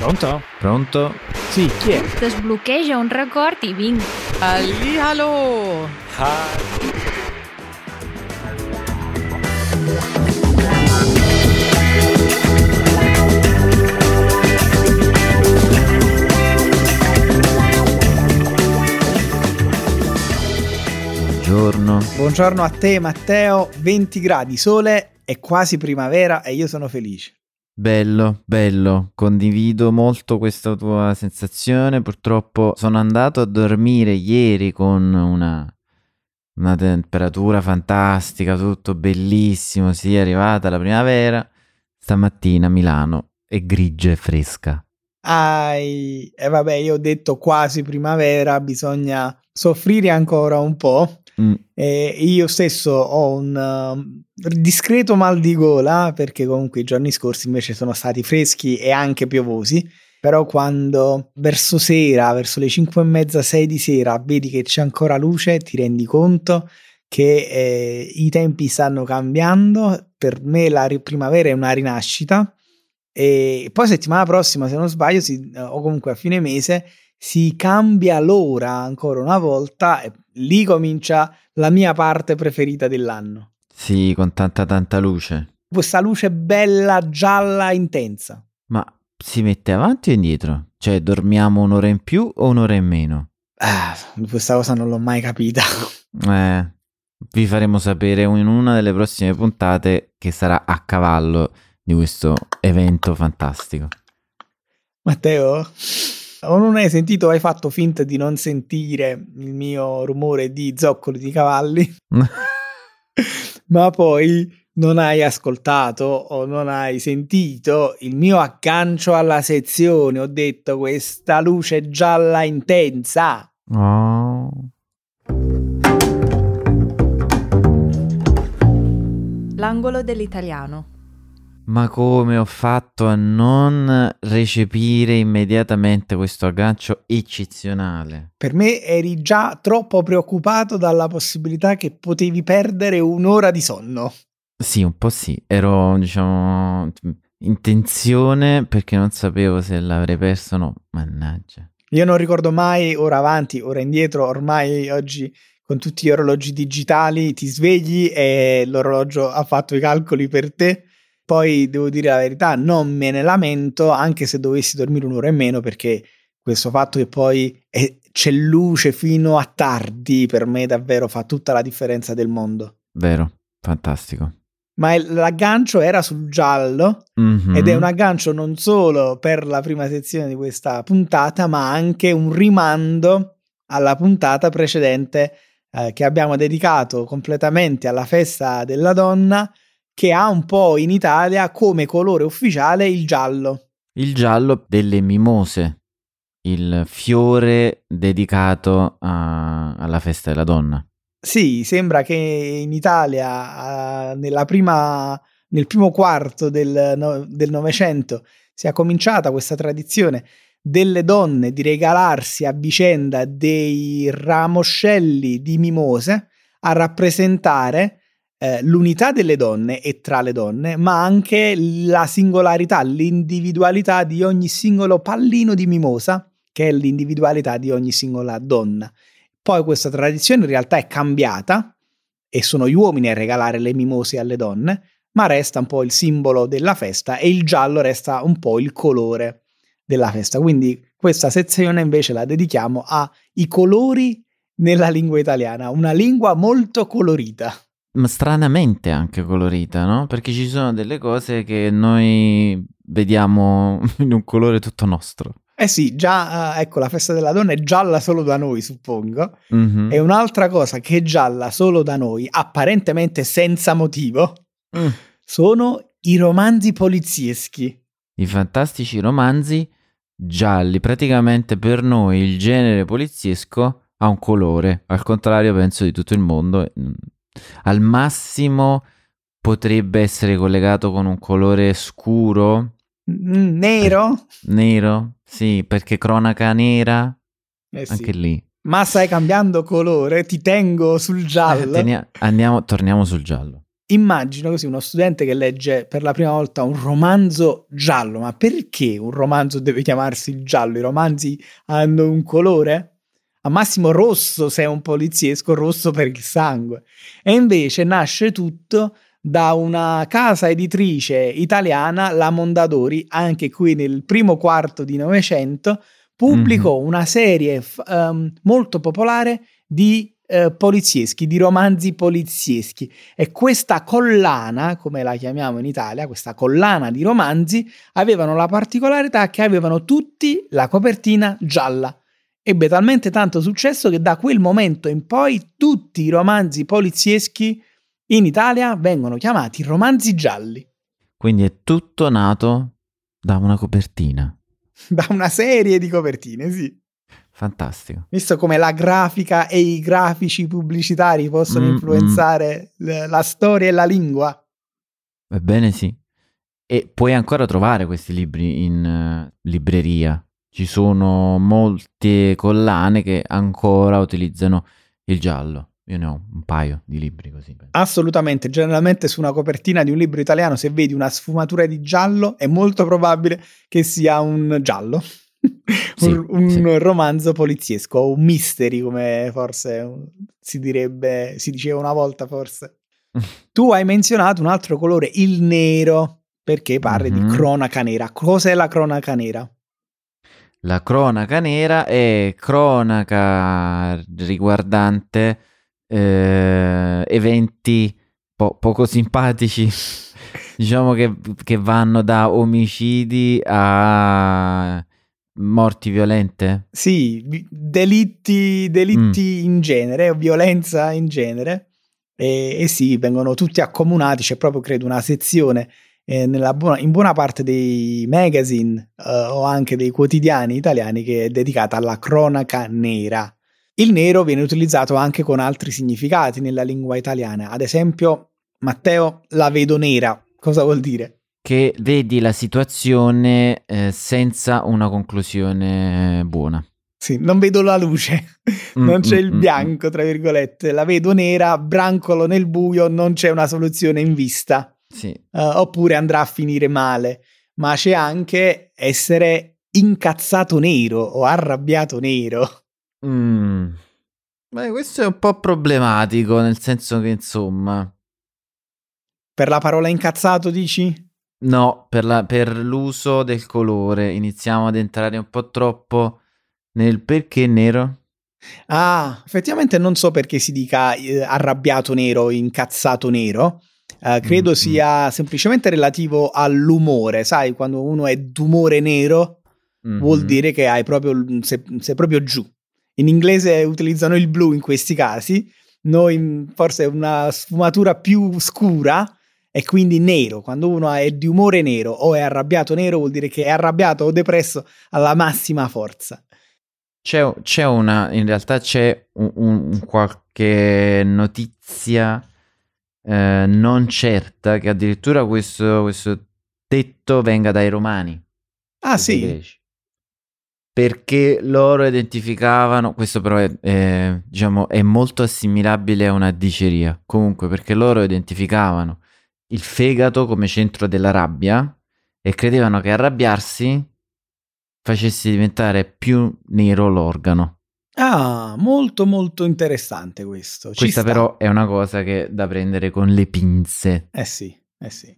Pronto? Pronto? Sì, chi è? Desbloqueja un record i vinc. Hallihallo! Buongiorno. Buongiorno a te Matteo, 20 gradi, sole, è quasi primavera e io sono felice. Bello, bello, condivido molto questa tua sensazione. Purtroppo sono andato a dormire ieri con una, una temperatura fantastica, tutto bellissimo, sì, è arrivata la primavera. Stamattina Milano è grigia e fresca. Ai, e vabbè, io ho detto quasi primavera, bisogna soffrire ancora un po'. Mm, E io stesso ho un um, discreto mal di gola perché comunque i giorni scorsi invece sono stati freschi e anche piovosi. Però quando verso sera, verso le 5 e mezza, 6 di sera, vedi che c'è ancora luce, ti rendi conto che eh, i tempi stanno cambiando. Per me la ri- primavera è una rinascita. E poi settimana prossima, se non sbaglio, si- o comunque a fine mese, si cambia l'ora ancora una volta e lì comincia la mia parte preferita dell'anno. sì, con tanta tanta luce. Questa luce bella, gialla, intensa. Ma si mette avanti o indietro? Cioè, dormiamo un'ora in più o un'ora in meno? Ah, questa cosa non l'ho mai capita. Eh, vi faremo sapere in una delle prossime puntate che sarà a cavallo di questo evento fantastico. Matteo, o non hai sentito, hai fatto finta di non sentire il mio rumore di zoccoli di cavalli, ma poi non hai ascoltato o non hai sentito il mio aggancio alla sezione. Ho detto questa luce gialla intensa. Oh. L'angolo dell'italiano. Ma come ho fatto a non recepire immediatamente questo aggancio eccezionale? Per me eri già troppo preoccupato dalla possibilità che potevi perdere un'ora di sonno. Sì, un po' sì, ero diciamo in tensione perché non sapevo se l'avrei perso o no. Mannaggia. Io non ricordo mai ora avanti, ora indietro, ormai oggi con tutti gli orologi digitali ti svegli e l'orologio ha fatto i calcoli per te. Poi devo dire la verità, non me ne lamento anche se dovessi dormire un'ora in meno perché questo fatto che poi è- c'è luce fino a tardi per me davvero fa tutta la differenza del mondo. Vero, fantastico. Ma il- l'aggancio era sul giallo Mhm. ed è un aggancio non solo per la prima sezione di questa puntata, ma anche un rimando alla puntata precedente eh, che abbiamo dedicato completamente alla festa della donna, che ha un po' in Italia come colore ufficiale il giallo. Il giallo delle mimose, il fiore dedicato a- alla festa della donna. Sì, sembra che in Italia, nella prima, nel primo quarto del no- del Novecento, sia cominciata questa tradizione delle donne di regalarsi a vicenda dei ramoscelli di mimose a rappresentare eh, l'unità delle donne e tra le donne, ma anche la singolarità, l'individualità di ogni singolo pallino di mimosa, che è l'individualità di ogni singola donna. Poi questa tradizione in realtà è cambiata e sono gli uomini a regalare le mimose alle donne, ma resta un po' il simbolo della festa e il giallo resta un po' il colore della festa. Quindi questa sezione invece la dedichiamo ai colori nella lingua italiana, una lingua molto colorita. Stranamente anche colorita, no? Perché ci sono delle cose che noi vediamo in un colore tutto nostro. Eh sì, già eh, ecco la festa della donna è gialla solo da noi, suppongo. Mhm. E un'altra cosa che è gialla solo da noi, apparentemente senza motivo, Mm. sono i romanzi polizieschi. I fantastici romanzi gialli. Praticamente per noi il genere poliziesco ha un colore, al contrario penso di tutto il mondo. Al massimo potrebbe essere collegato con un colore scuro, Mm, Nero? nero, sì, perché cronaca nera, Eh sì. anche lì. Ma stai cambiando colore, ti tengo sul giallo. Eh, tenia- andiamo, torniamo sul giallo. immagino così uno studente che legge per la prima volta un romanzo giallo, ma perché un romanzo deve chiamarsi giallo? I romanzi hanno un colore? A massimo rosso se è un poliziesco, rosso per il sangue. E invece nasce tutto da una casa editrice italiana, la Mondadori, anche qui nel primo quarto di Novecento, pubblicò mm-hmm. una serie um, molto popolare di eh, polizieschi, di romanzi polizieschi. E questa collana, come la chiamiamo in Italia, questa collana di romanzi, avevano la particolarità che avevano tutti la copertina gialla. Ebbe talmente tanto successo che da quel momento in poi tutti i romanzi polizieschi in Italia vengono chiamati romanzi gialli. Quindi è tutto nato da una copertina. Da una serie di copertine, sì. Fantastico. Visto come la grafica e i grafici pubblicitari possono mm, influenzare mm. la storia e la lingua. Ebbene sì. E puoi ancora trovare questi libri in uh, libreria. Ci sono molte collane che ancora utilizzano il giallo. Io ne ho un paio di libri così. Assolutamente, generalmente su una copertina di un libro italiano se vedi una sfumatura di giallo è molto probabile che sia un giallo sì, un, un sì. romanzo poliziesco o un mystery come forse si direbbe, si diceva una volta forse. tu hai menzionato un altro colore, il nero, perché parli mm-hmm. di cronaca nera. Cos'è la cronaca nera? La cronaca nera è cronaca riguardante eh, eventi po- poco simpatici, diciamo che, che vanno da omicidi a morti violente? Sì, delitti, delitti mm. in genere, violenza in genere. E, e, sì, vengono tutti accomunati, c'è proprio credo una sezione eh, buona, in buona parte dei magazine eh, o anche dei quotidiani italiani che è dedicata alla cronaca nera. Il nero viene utilizzato anche con altri significati nella lingua italiana, ad esempio, Matteo, la vedo nera. Cosa vuol dire? che vedi la situazione eh, senza una conclusione buona. Sì, non vedo la luce, mm, non c'è mm, il mm, bianco, tra virgolette, la vedo nera, brancolo nel buio, non c'è una soluzione in vista. Sì. Uh, oppure andrà a finire male, ma c'è anche essere incazzato nero o arrabbiato nero. Mm. Beh, questo è un po' problematico, nel senso che insomma... Per la parola incazzato dici? No, per, la, per l'uso del colore iniziamo ad entrare un po' troppo nel perché nero. Ah, effettivamente non so perché si dica eh, arrabbiato nero, incazzato nero. Uh, credo mm-hmm. sia semplicemente relativo all'umore, sai, quando uno è d'umore nero mm-hmm. vuol dire che hai proprio, sei, sei proprio giù. In inglese utilizzano il blu in questi casi, noi forse una sfumatura più scura e quindi nero. Quando uno è di umore nero o è arrabbiato nero vuol dire che è arrabbiato o depresso alla massima forza. C'è, c'è una, in realtà c'è un, un qualche notizia eh, non certa che addirittura questo, questo detto venga dai romani. Ah sì. Greci. Perché loro identificavano, questo però è, è, diciamo, è molto assimilabile a una diceria, comunque perché loro identificavano il fegato come centro della rabbia e credevano che arrabbiarsi facesse diventare più nero l'organo. Ah, molto molto interessante questo. Ci Questa sta. però è una cosa che da prendere con le pinze. Eh sì, eh sì.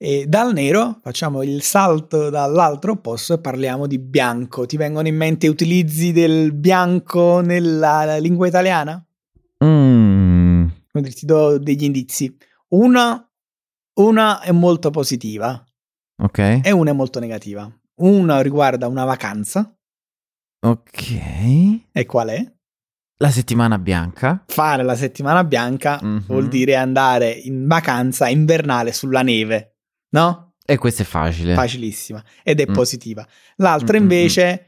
E dal nero facciamo il salto dall'altro posto e parliamo di bianco. Ti vengono in mente utilizzi del bianco nella lingua italiana? Mm. Ti do degli indizi. Una una è molto positiva. Ok. E una è molto negativa. Una riguarda una vacanza. Ok. E qual è? La settimana bianca. Fare la settimana bianca mm-hmm. vuol dire andare in vacanza invernale sulla neve, no? E questo è facile. Facilissima. Ed è mm. positiva. L'altra mm-hmm. invece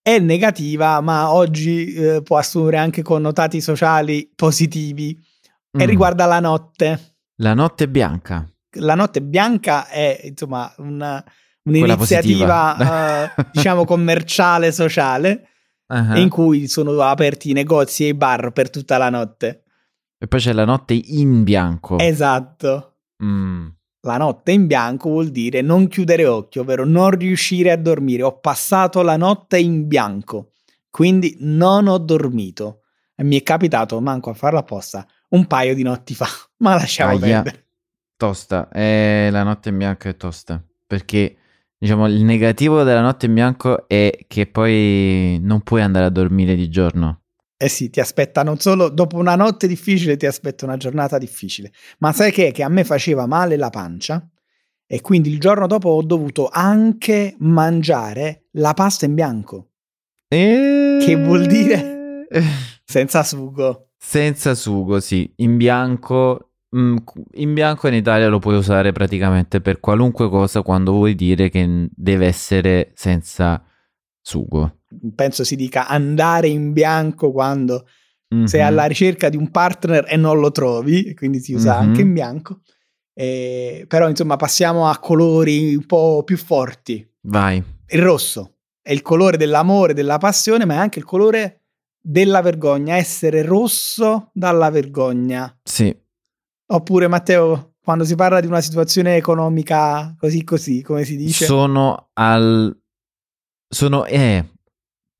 è negativa, ma oggi eh, può assumere anche connotati sociali positivi. Mm. E riguarda la notte. La notte bianca la notte bianca è insomma una, un'iniziativa uh, diciamo commerciale sociale uh-huh. in cui sono aperti i negozi e i bar per tutta la notte E poi c'è la notte in bianco. Esatto. Mm. La notte in bianco vuol dire non chiudere occhio, ovvero non riuscire a dormire. Ho passato la notte in bianco, quindi non ho dormito. E mi è capitato, manco a farla apposta, un paio di notti fa. Ma lasciamo Aia. perdere. Tosta. Eh, la notte in bianco è tosta. Perché, diciamo, il negativo della notte in bianco è che poi non puoi andare a dormire di giorno. Eh sì, ti aspetta non solo dopo una notte difficile, ti aspetta una giornata difficile. Ma sai che, che a me faceva male la pancia e quindi il giorno dopo ho dovuto anche mangiare la pasta in bianco, Che vuol dire? senza sugo. Senza sugo, sì. In bianco, in bianco in Italia lo puoi usare praticamente per qualunque cosa quando vuoi dire che deve essere senza sugo. Penso si dica andare in bianco quando sei Mhm. alla ricerca di un partner e non lo trovi, quindi si usa Mhm. anche in bianco. Eh, però insomma passiamo a colori un po' più forti. Vai. Il rosso è il colore dell'amore, della passione, ma è anche il colore della vergogna, essere rosso dalla vergogna. Sì. Oppure Matteo, quando si parla di una situazione economica così così, come si dice? Sono al... Sono... Eh,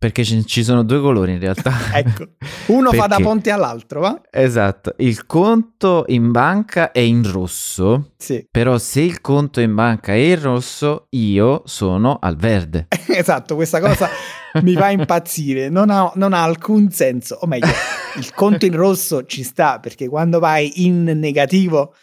perché ci sono due colori in realtà. ecco, uno fa da Perché? ponte all'altro, va? Esatto. Il conto in banca è in rosso, Sì, però se il conto in banca è in rosso, io sono al verde. esatto, questa cosa mi fa impazzire, non ha, non ha alcun senso, o meglio, il conto in rosso ci sta perché quando vai in negativo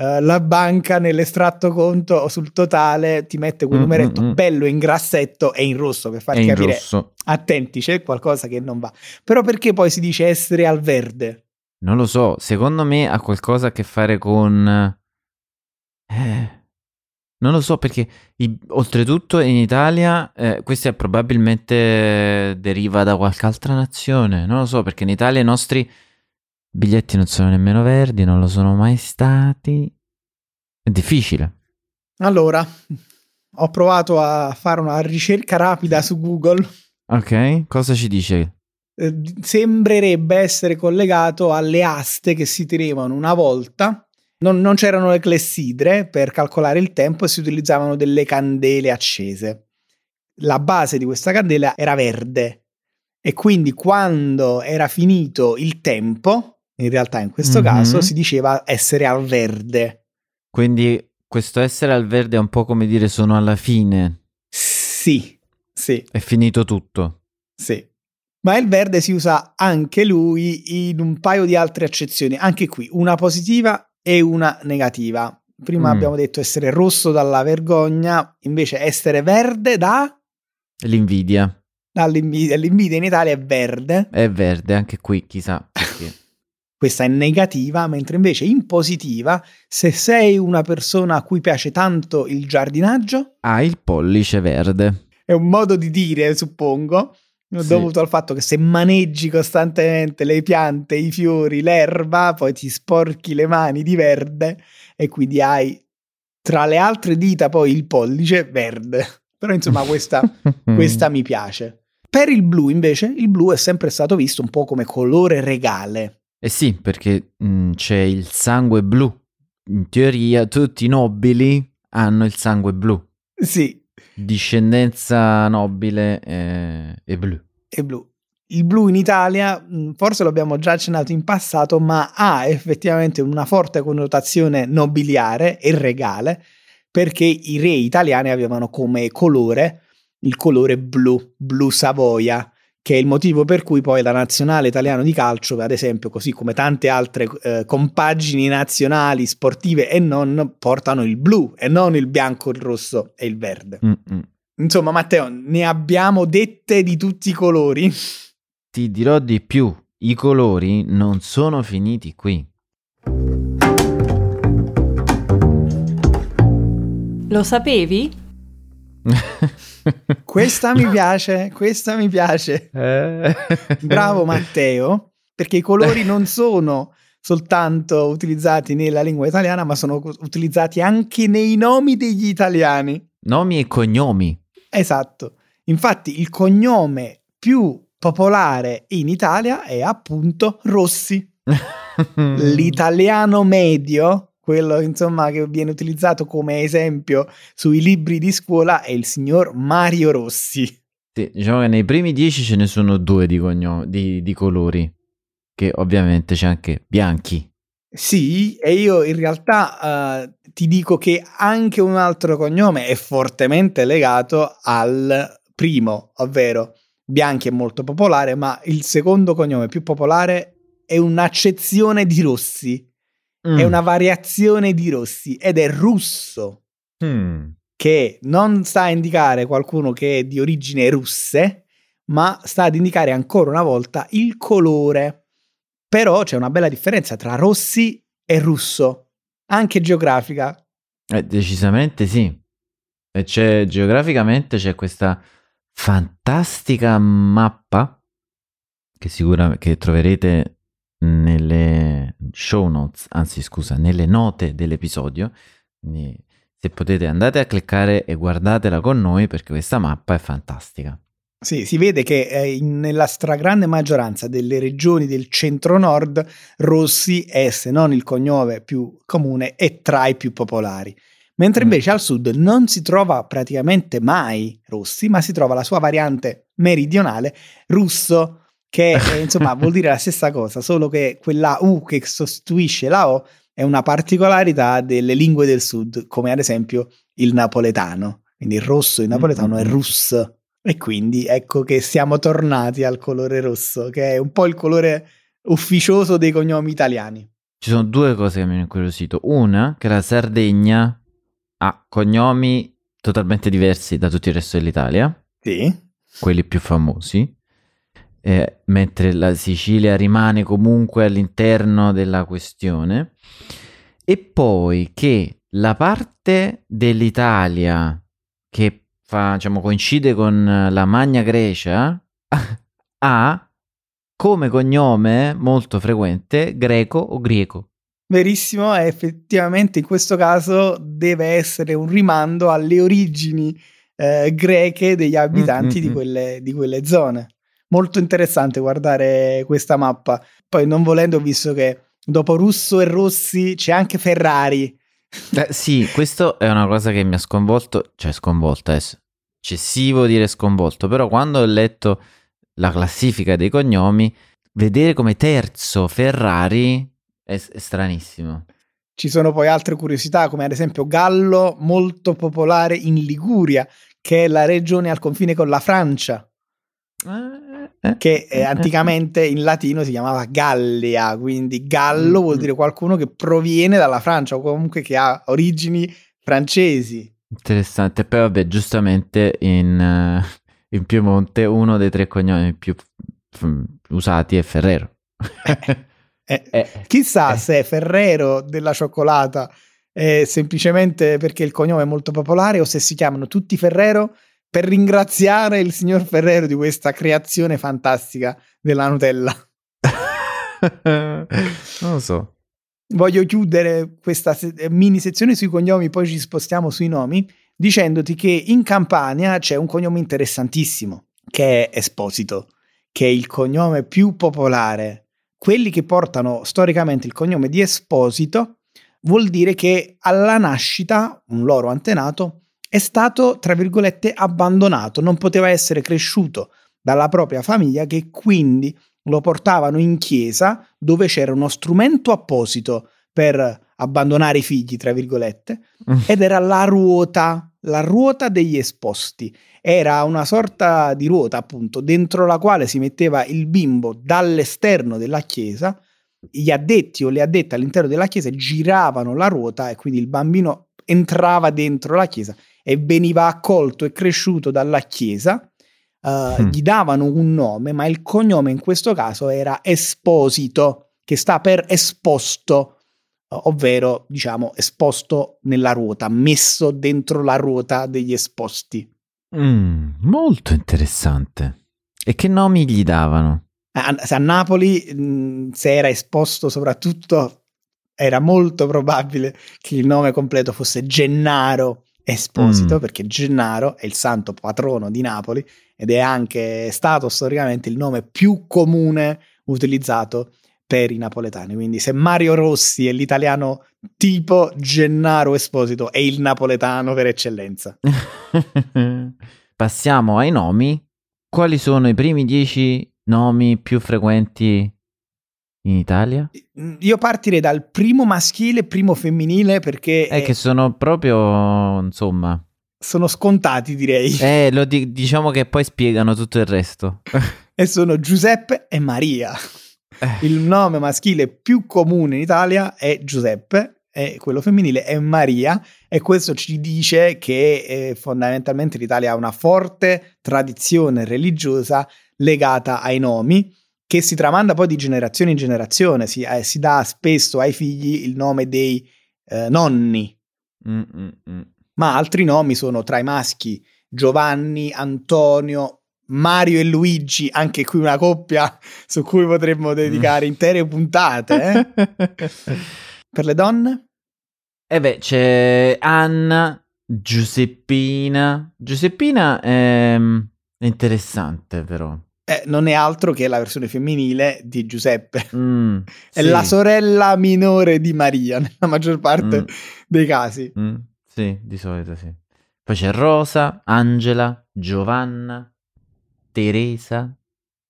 eh, la banca nell'estratto conto o sul totale ti mette quel Mm, numeretto mm, mm. bello in grassetto e in rosso per farti capire rosso. attenti c'è qualcosa che non va però perché poi si dice essere al verde Non lo so, secondo me ha qualcosa a che fare con... Eh, non lo so perché i- oltretutto in Italia eh, questo è probabilmente deriva da qualche altra nazione, non lo so perché in Italia i nostri biglietti non sono nemmeno verdi, non lo sono mai stati. È difficile. allora ho provato a fare una ricerca rapida su Google Ok, cosa ci dice? eh, sembrerebbe essere collegato alle aste che si tenevano una volta. Non, non c'erano le clessidre per calcolare il tempo e si utilizzavano delle candele accese. La base di questa candela era verde e quindi quando era finito il tempo, in realtà in questo Mhm. caso si diceva essere al verde. Quindi questo essere al verde è un po' come dire sono alla fine, Sì, sì. è finito tutto. Sì. Ma il verde si usa anche lui in un paio di altre accezioni, anche qui una positiva e una negativa. Prima Mm. abbiamo detto essere rosso dalla vergogna, invece essere verde da L'invidia dall'invidia. L'invidia in Italia è verde, è verde anche qui, chissà. Questa è negativa, mentre invece in positiva, se sei una persona a cui piace tanto il giardinaggio, Ha il pollice verde. è un modo di dire, suppongo, Sì. dovuto al fatto che se maneggi costantemente le piante, i fiori, l'erba, poi ti sporchi le mani di verde e quindi hai tra le altre dita poi il pollice verde. Però insomma questa, questa mi piace. Per il blu invece, il blu è sempre stato visto un po' come colore regale. Eh sì, perché mh, c'è il sangue blu. In teoria tutti i nobili hanno il sangue blu. Sì, Discendenza nobile è blu. è blu. Il blu in Italia, mh, forse lo abbiamo già accennato in passato, ma ha effettivamente una forte connotazione nobiliare e regale, perché i re italiani avevano come colore il colore blu, blu Savoia, che è il motivo per cui poi la nazionale italiana di calcio, ad esempio, così come tante altre eh, compagini nazionali sportive e non, portano il blu e non il bianco, il rosso e il verde. Mm-mm. Insomma, Matteo, ne abbiamo dette di tutti i colori. Ti dirò di più, i colori non sono finiti qui. Lo sapevi? Questa mi piace, questa mi piace. Eh. Bravo Matteo, perché i colori non sono soltanto utilizzati nella lingua italiana, ma sono utilizzati anche nei nomi degli italiani. Nomi e cognomi. Esatto. Infatti il cognome più popolare in Italia è appunto Rossi. L'italiano medio, quello insomma che viene utilizzato come esempio sui libri di scuola, è il signor Mario Rossi. Sì, diciamo che nei primi dieci ce ne sono due di, cogno- di, di colori, che ovviamente c'è anche bianchi. Sì, e io in realtà uh, ti dico che anche un altro cognome è fortemente legato al primo, ovvero Bianchi è molto popolare, ma il secondo cognome più popolare è un'accezione di Rossi, mm. è una variazione di Rossi ed è russo, mm. che non sta a indicare qualcuno che è di origine russe, ma sta ad indicare ancora una volta il colore però c'è una bella differenza tra Rossi e Russo, anche geografica. Eh, decisamente sì. E c'è geograficamente c'è questa fantastica mappa che sicuramente che troverete nelle show notes, anzi scusa, nelle note dell'episodio. Quindi se potete andate a cliccare e guardatela con noi perché questa mappa è fantastica. Sì, si vede che eh, nella stragrande maggioranza delle regioni del centro-nord Rossi è, se non il cognome più comune, è tra i più popolari. Mentre mm. invece al sud non si trova praticamente mai Rossi, ma si trova la sua variante meridionale, russo, che eh, insomma vuol dire la stessa cosa, solo che quella U che sostituisce la O è una particolarità delle lingue del sud, come ad esempio il napoletano. Quindi il rosso in napoletano mm-hmm. è russ. E quindi ecco che siamo tornati al colore rosso, che è un po' il colore ufficioso dei cognomi italiani. Ci sono due cose che mi hanno incuriosito. Una, che la Sardegna ha cognomi totalmente diversi da tutto il resto dell'Italia. Sì. Quelli più famosi. Eh, mentre la Sicilia rimane comunque all'interno della questione. E poi che la parte dell'Italia che fa, diciamo, coincide con la Magna Grecia, ha come cognome molto frequente greco o greco. Verissimo, e effettivamente in questo caso deve essere un rimando alle origini eh, greche degli abitanti mm-hmm. di, quelle, di quelle zone. Molto interessante guardare questa mappa. Poi non volendo, visto che dopo Russo e Rossi c'è anche Ferrari, eh, sì, questo è una cosa che mi ha sconvolto, cioè sconvolto, è eccessivo dire sconvolto, però quando ho letto la classifica dei cognomi, vedere come terzo Ferrari è, è stranissimo. Ci sono poi altre curiosità, come ad esempio Gallo, molto popolare in Liguria, che è la regione al confine con la Francia. Eh, che eh, eh, anticamente in latino si chiamava Gallia, quindi Gallo mm, vuol dire qualcuno che proviene dalla Francia o comunque che ha origini francesi. Interessante, poi vabbè, giustamente in, in Piemonte uno dei tre cognomi più usati è Ferrero. eh, eh, chissà se Ferrero della cioccolata è semplicemente perché il cognome è molto popolare o se si chiamano tutti Ferrero per ringraziare il signor Ferrero di questa creazione fantastica della Nutella. non lo so. Voglio chiudere questa mini sezione sui cognomi, poi ci spostiamo sui nomi, dicendoti che in Campania c'è un cognome interessantissimo, che è Esposito, che è il cognome più popolare. Quelli che portano storicamente il cognome di Esposito vuol dire che alla nascita, un loro antenato, è stato, tra virgolette, abbandonato, non poteva essere cresciuto dalla propria famiglia che quindi lo portavano in chiesa dove c'era uno strumento apposito per abbandonare i figli, tra virgolette, mm. ed era la ruota, la ruota degli esposti. Era una sorta di ruota, appunto, dentro la quale si metteva il bimbo dall'esterno della chiesa, gli addetti o le addette all'interno della chiesa giravano la ruota e quindi il bambino entrava dentro la chiesa e veniva accolto e cresciuto dalla Chiesa, uh, mm. gli davano un nome, ma il cognome in questo caso era Esposito, che sta per esposto, uh, ovvero diciamo esposto nella ruota, messo dentro la ruota degli esposti. Mm, molto interessante. E che nomi gli davano? A, a Napoli, mh, mm, se era esposto soprattutto, era molto probabile che il nome completo fosse Gennaro Esposito, mm. perché Gennaro è il santo patrono di Napoli ed è anche stato storicamente il nome più comune utilizzato per i napoletani. Quindi se Mario Rossi è l'italiano tipo, Gennaro Esposito è il napoletano per eccellenza. Passiamo ai nomi. Quali sono i primi dieci nomi più frequenti in Italia? Io partirei dal primo maschile primo femminile perché... È che sono proprio, insomma... Sono scontati, direi. Eh, lo di- diciamo che poi spiegano tutto il resto. e sono Giuseppe e Maria. Eh. Il nome maschile più comune in Italia è Giuseppe e quello femminile è Maria e questo ci dice che eh, fondamentalmente l'Italia ha una forte tradizione religiosa legata ai nomi che si tramanda poi di generazione in generazione, si, eh, si dà spesso ai figli il nome dei eh, nonni, Mm-mm-mm. ma altri nomi sono tra i maschi Giovanni, Antonio, Mario e Luigi, anche qui una coppia su cui potremmo dedicare intere puntate. eh. Per le donne? E beh, c'è Anna, Giuseppina. Giuseppina è, è interessante però. Eh, non è altro che la versione femminile di Giuseppe. Mm, È sì. la sorella minore di Maria, nella maggior parte Mm. dei casi. Mm, sì, di solito sì. Poi c'è Rosa, Angela, Giovanna, Teresa.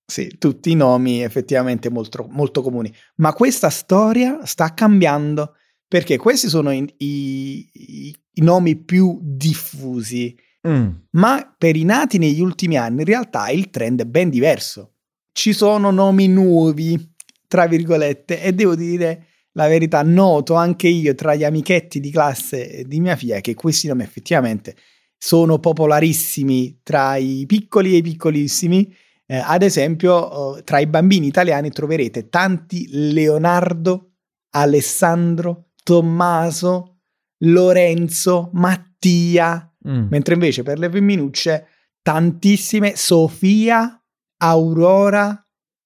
Sì, tutti i nomi effettivamente molto, molto comuni. Ma questa storia sta cambiando perché questi sono i, i- i- i nomi più diffusi. Mm, Ma per i nati negli ultimi anni in realtà il trend è ben diverso. Ci sono nomi nuovi, tra virgolette, e devo dire la verità, noto anche io tra gli amichetti di classe di mia figlia che questi nomi effettivamente sono popolarissimi tra i piccoli e i piccolissimi. Eh, ad esempio, eh, tra i bambini italiani troverete tanti Leonardo, Alessandro, Tommaso, Lorenzo, Mattia, mm. mentre invece per le femminucce tantissime Sofia, Aurora,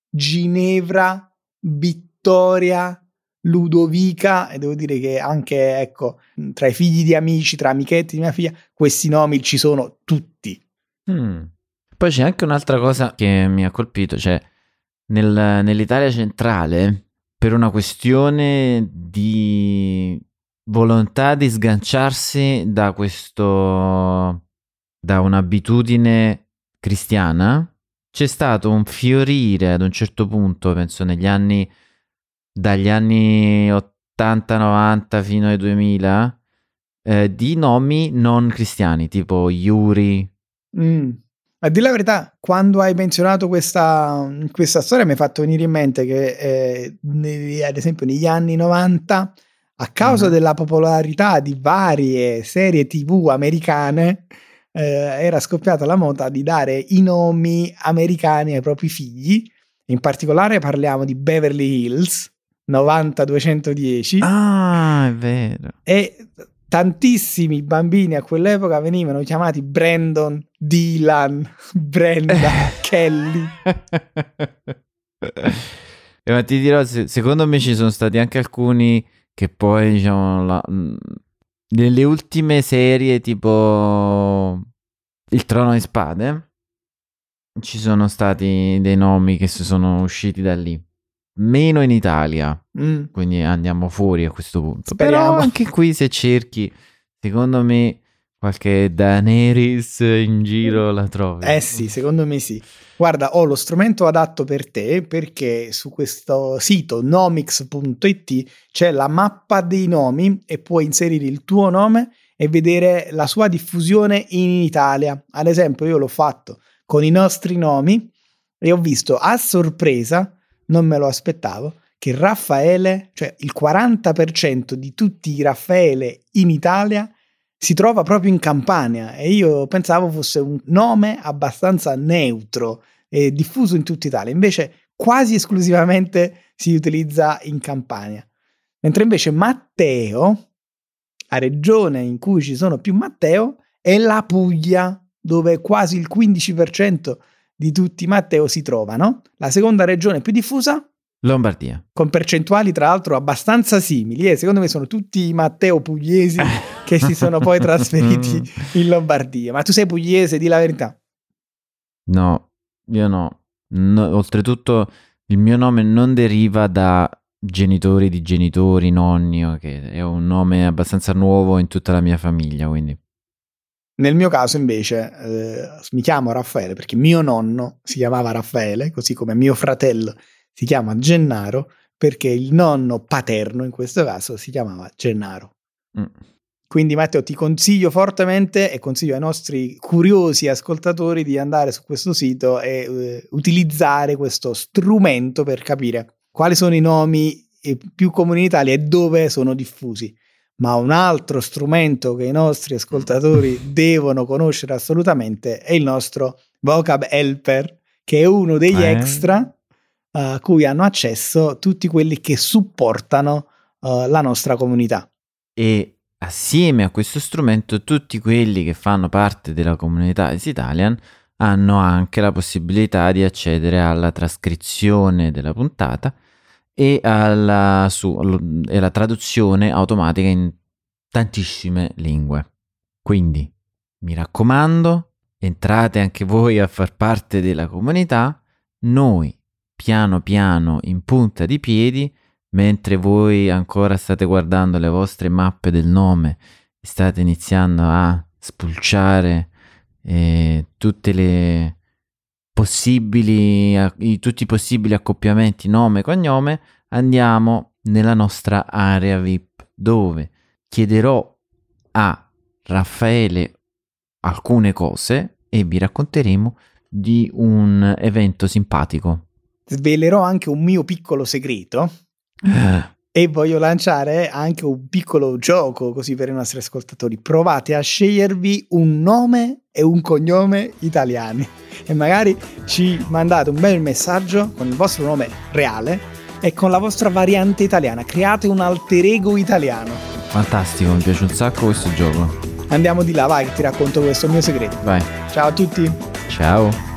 Ginevra, Vittoria, Ludovica e devo dire che anche ecco tra i figli di amici, tra amichetti di mia figlia, questi nomi ci sono tutti. Mm. Poi c'è anche un'altra cosa che mi ha colpito, cioè nel- nell'Italia centrale, per una questione di volontà di sganciarsi da questo, da un'abitudine cristiana, c'è stato un fiorire ad un certo punto, penso negli anni, dagli anni 80-90 fino ai 2000, eh, di nomi non cristiani, tipo Yuri, Mm. A dire la verità, quando hai menzionato questa, questa storia mi hai fatto venire in mente che eh, ad esempio negli anni 90 a causa Mhm. della popolarità di varie serie tv americane eh, era scoppiata la moda di dare i nomi americani ai propri figli in particolare parliamo di Beverly Hills 90210 Ah, è vero. e tantissimi bambini a quell'epoca venivano chiamati Brandon, Dylan, Brenda, Kelly. Eh, ma ti dirò, se- secondo me ci sono stati anche alcuni che poi, diciamo, la- mh, nelle ultime serie tipo Il Trono di Spade, ci sono stati dei nomi che si sono usciti da lì. Meno in Italia, Mm. quindi andiamo fuori a questo punto. Speriamo. Però anche qui se cerchi, secondo me qualche Daenerys in giro la trovi. Eh sì, secondo me sì. Guarda, ho lo strumento adatto per te perché su questo sito nomics.it c'è la mappa dei nomi e puoi inserire il tuo nome e vedere la sua diffusione in Italia. Ad esempio, io l'ho fatto con i nostri nomi e ho visto a sorpresa, non me lo aspettavo, che Raffaele, cioè il 40% di tutti i Raffaele in Italia si trova proprio in Campania e io pensavo fosse un nome abbastanza neutro e diffuso in tutta Italia, invece quasi esclusivamente si utilizza in Campania. Mentre invece Matteo, la regione in cui ci sono più Matteo, è la Puglia, dove quasi il 15% di tutti i Matteo si trovano. La seconda regione più diffusa, Lombardia. con percentuali tra l'altro abbastanza simili, e secondo me sono tutti i Matteo pugliesi che si sono poi trasferiti in Lombardia. Ma tu sei pugliese, di la verità. No, io no. No, Oltretutto il mio nome non deriva da genitori di genitori, nonni, che è un nome abbastanza nuovo in tutta la mia famiglia, quindi. Nel mio caso invece eh, mi chiamo Raffaele perché mio nonno si chiamava Raffaele, così come mio fratello si chiama Gennaro perché il nonno paterno in questo caso si chiamava Gennaro. Mm. Quindi Matteo ti consiglio fortemente e consiglio ai nostri curiosi ascoltatori di andare su questo sito e eh, utilizzare questo strumento per capire quali sono i nomi più comuni in Italia e dove sono diffusi. Ma un altro strumento che i nostri ascoltatori devono conoscere assolutamente è il nostro Vocab Helper, che è uno degli eh. extra a cui hanno accesso tutti quelli che supportano uh, la nostra comunità. E assieme a questo strumento tutti quelli che fanno parte della comunità Italian hanno anche la possibilità di accedere alla trascrizione della puntata e alla, su, e alla traduzione automatica in tantissime lingue. Quindi mi raccomando, entrate anche voi a far parte della comunità, noi piano piano in punta di piedi mentre voi ancora state guardando le vostre mappe del nome state iniziando a spulciare eh, tutte le possibili, tutti i possibili accoppiamenti nome e cognome, andiamo nella nostra area VIP dove chiederò a Raffaele alcune cose e vi racconteremo di un evento simpatico. Svelerò anche un mio piccolo segreto e voglio lanciare anche un piccolo gioco così per i nostri ascoltatori. Provate a scegliervi un nome e un cognome italiani e magari ci mandate un bel messaggio con il vostro nome reale e con la vostra variante italiana. Create un alter ego italiano. Fantastico, mi piace un sacco questo gioco. Andiamo di là, vai, che ti racconto questo mio segreto. Vai. Ciao a tutti. Ciao.